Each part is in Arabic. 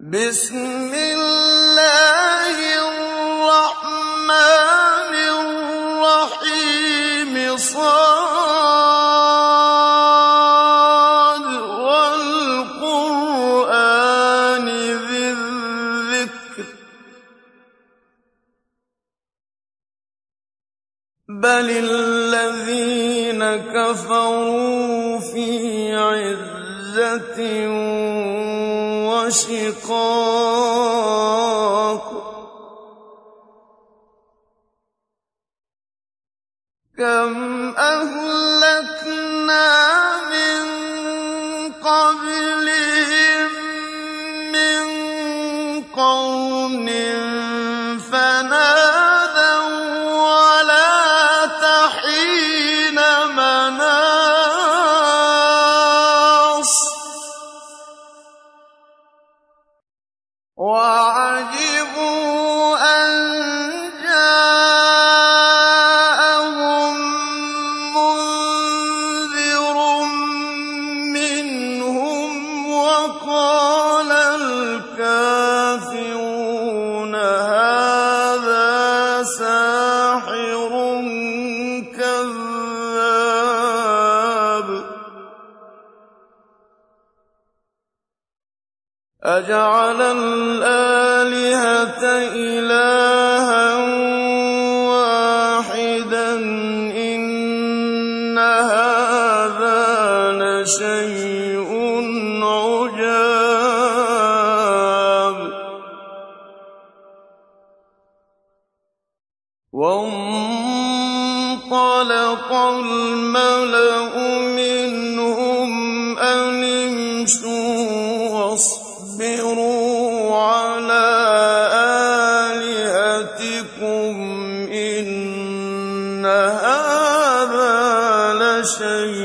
بِسْمِ اللَّهِ وَعَجِبُوا لَشَيْءٌ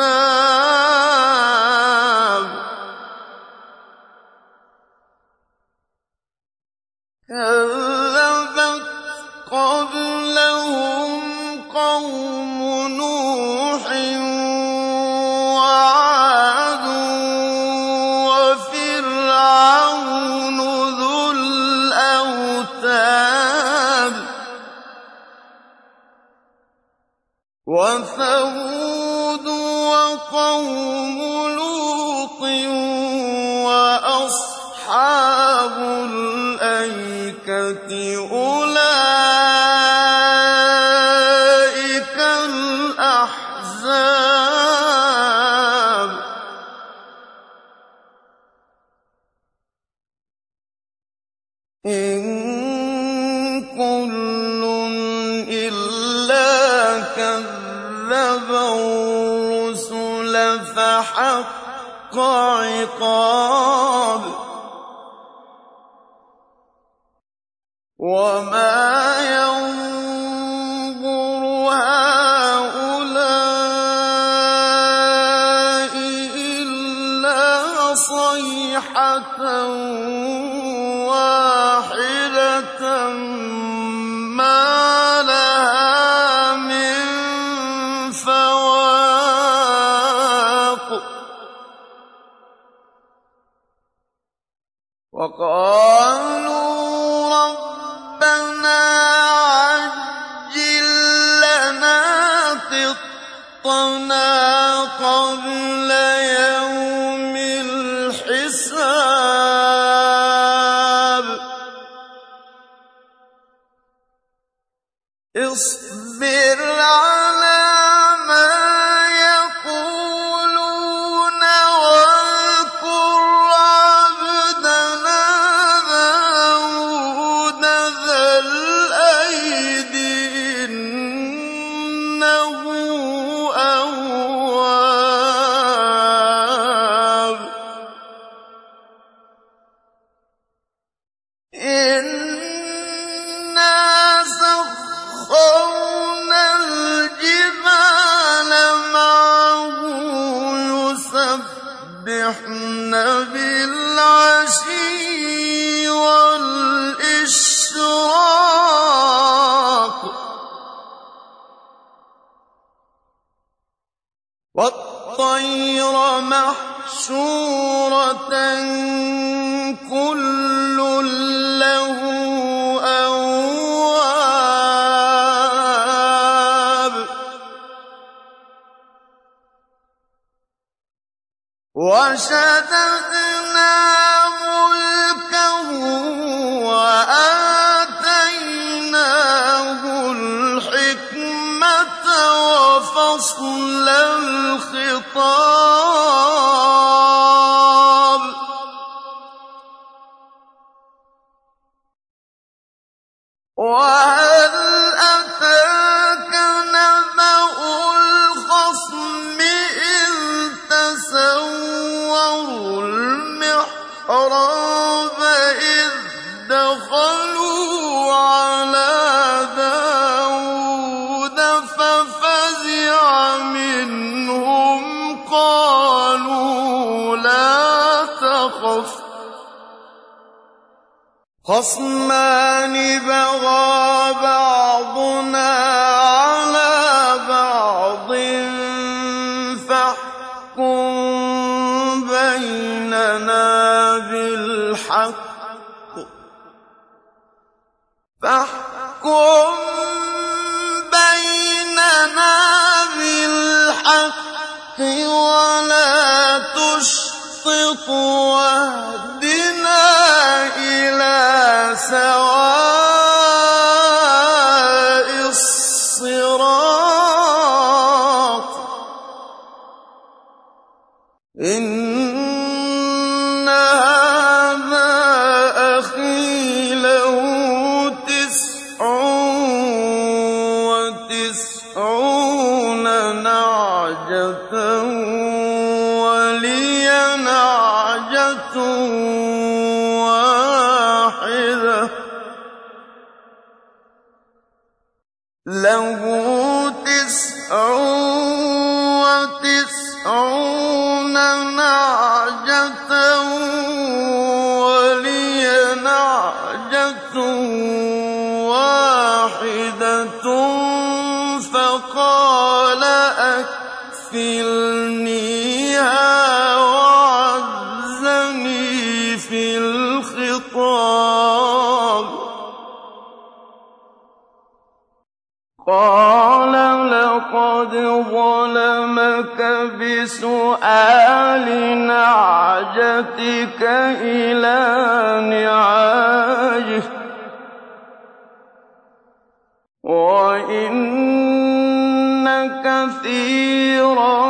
الْأَحْزَابِ كذب الرسل فحق عقاب وما العالمين وشددنا خصمان بغى بعضنا على بعض فاحكم بيننا بالحق. فاحكم بيننا بالحق ولا تشطط واهدنا سواء يأتونك بسؤال نعجتك إلى نعاجه. وإن كثيرا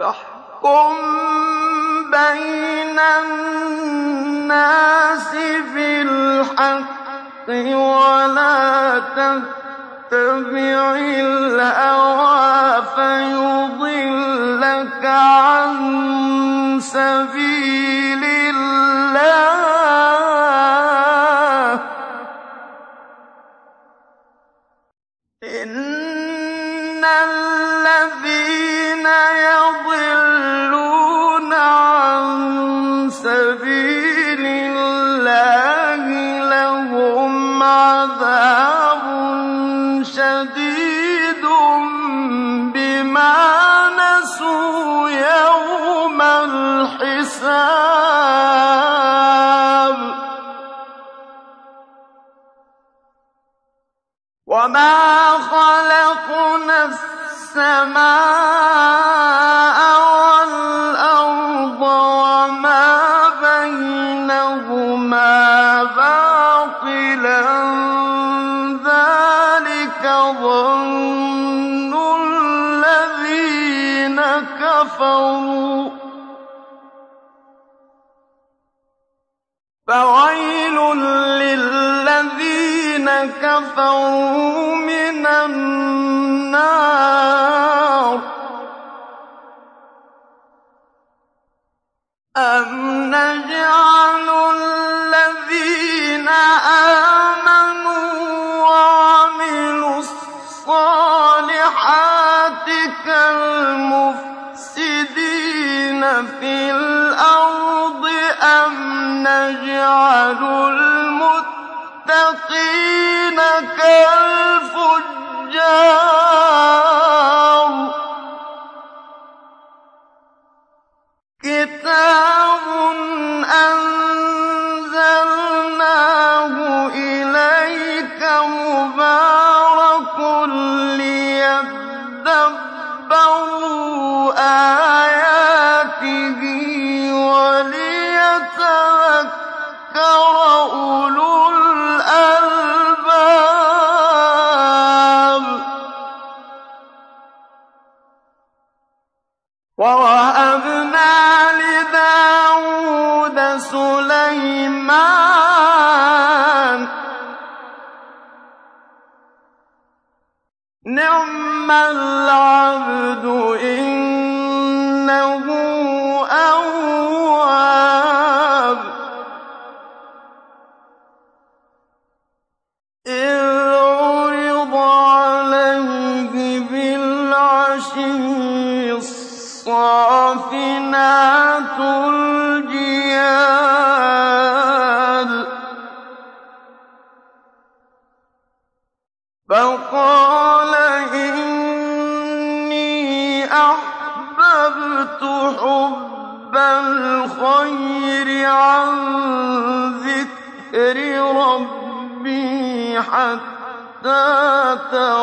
فاحكم بين الناس بالحق ولا تتبع الهوى فيضلك عن سبيل يظن الذين كفروا فويل للذين كفروا ثوابا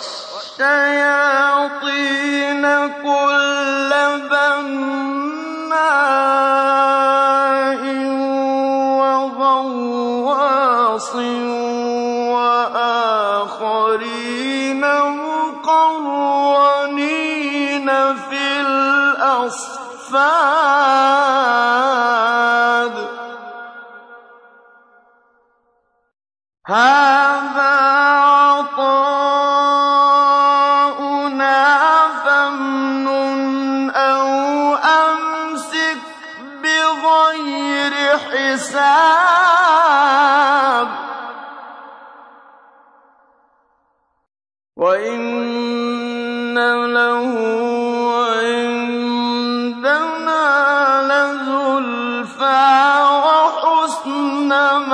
وَالشَّيَاطِينَ كُلَّ بَنَّاءٍ وَغَوَّاصٍ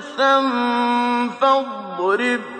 ضِغْثًا فَاضْرِب.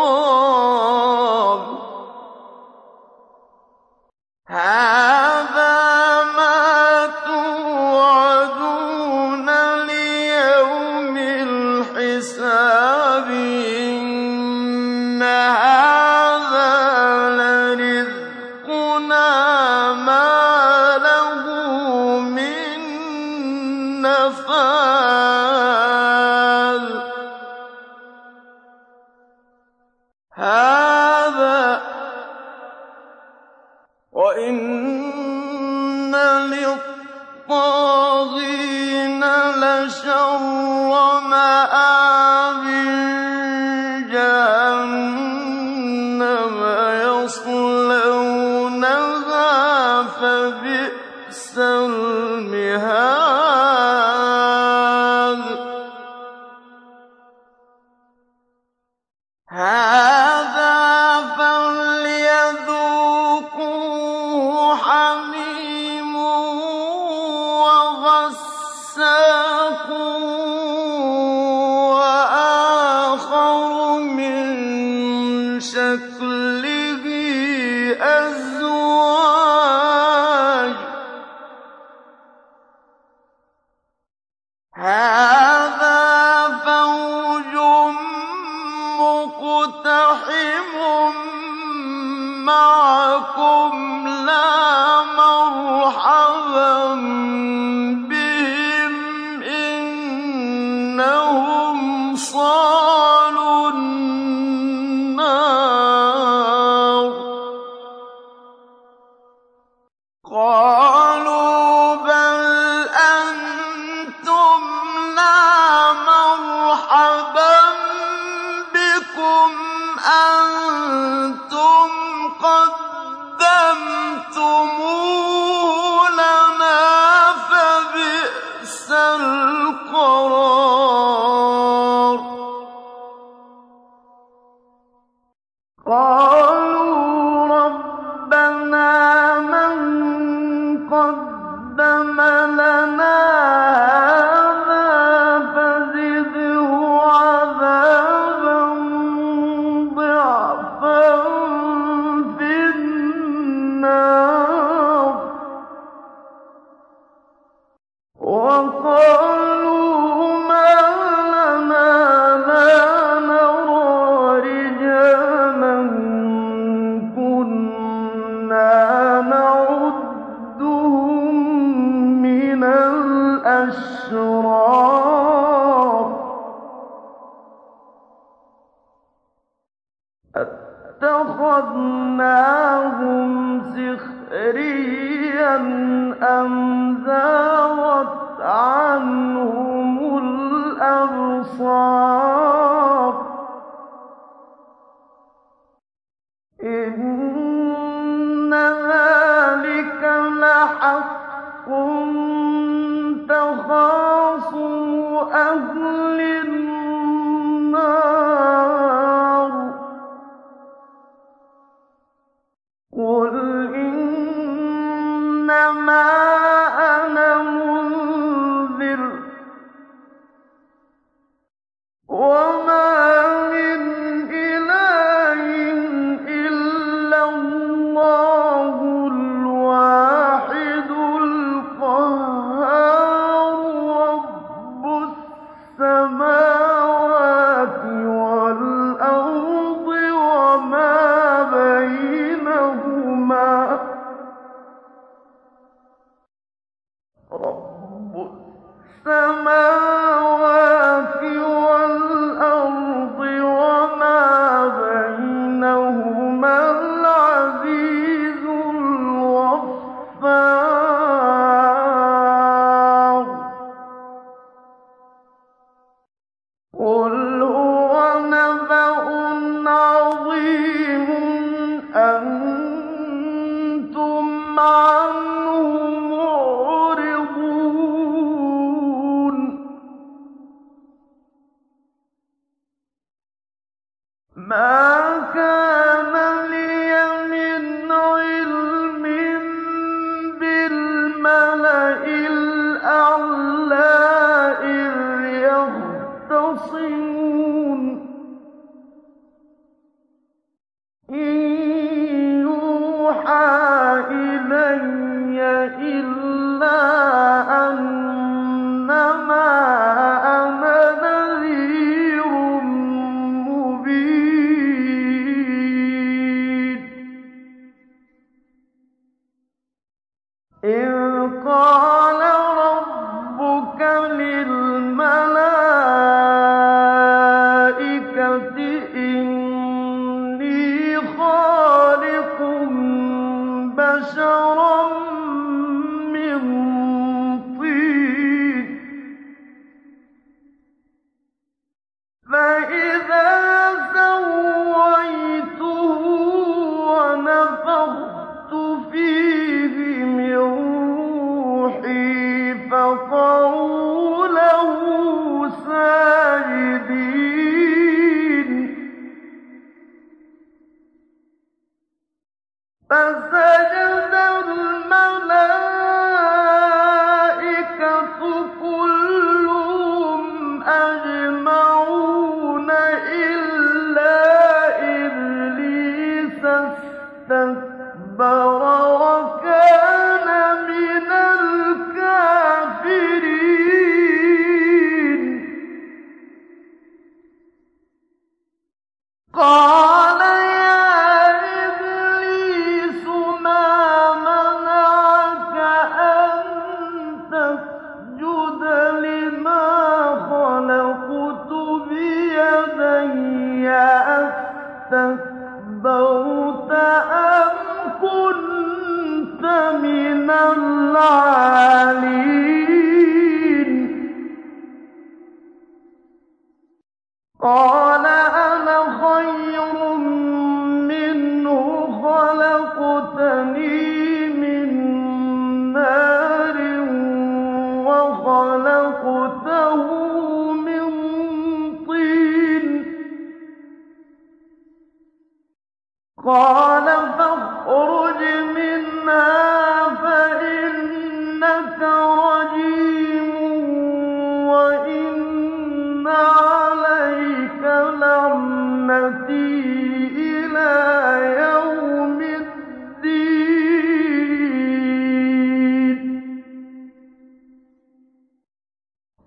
وَإِنَّ لِلطَّاغِينَ لَشَرَّ ما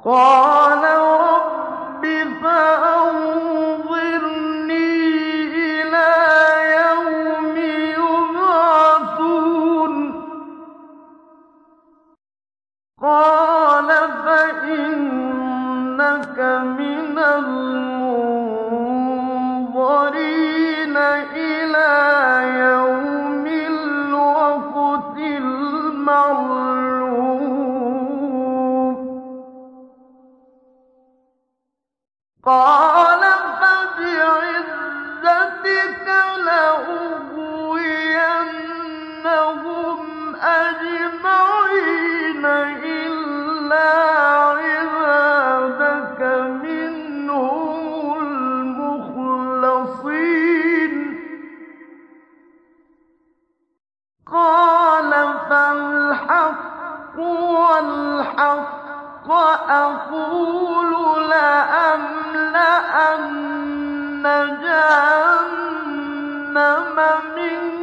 قَالَ لَأَمْلَأَنَّ جَهَنَّمَ مِنكَ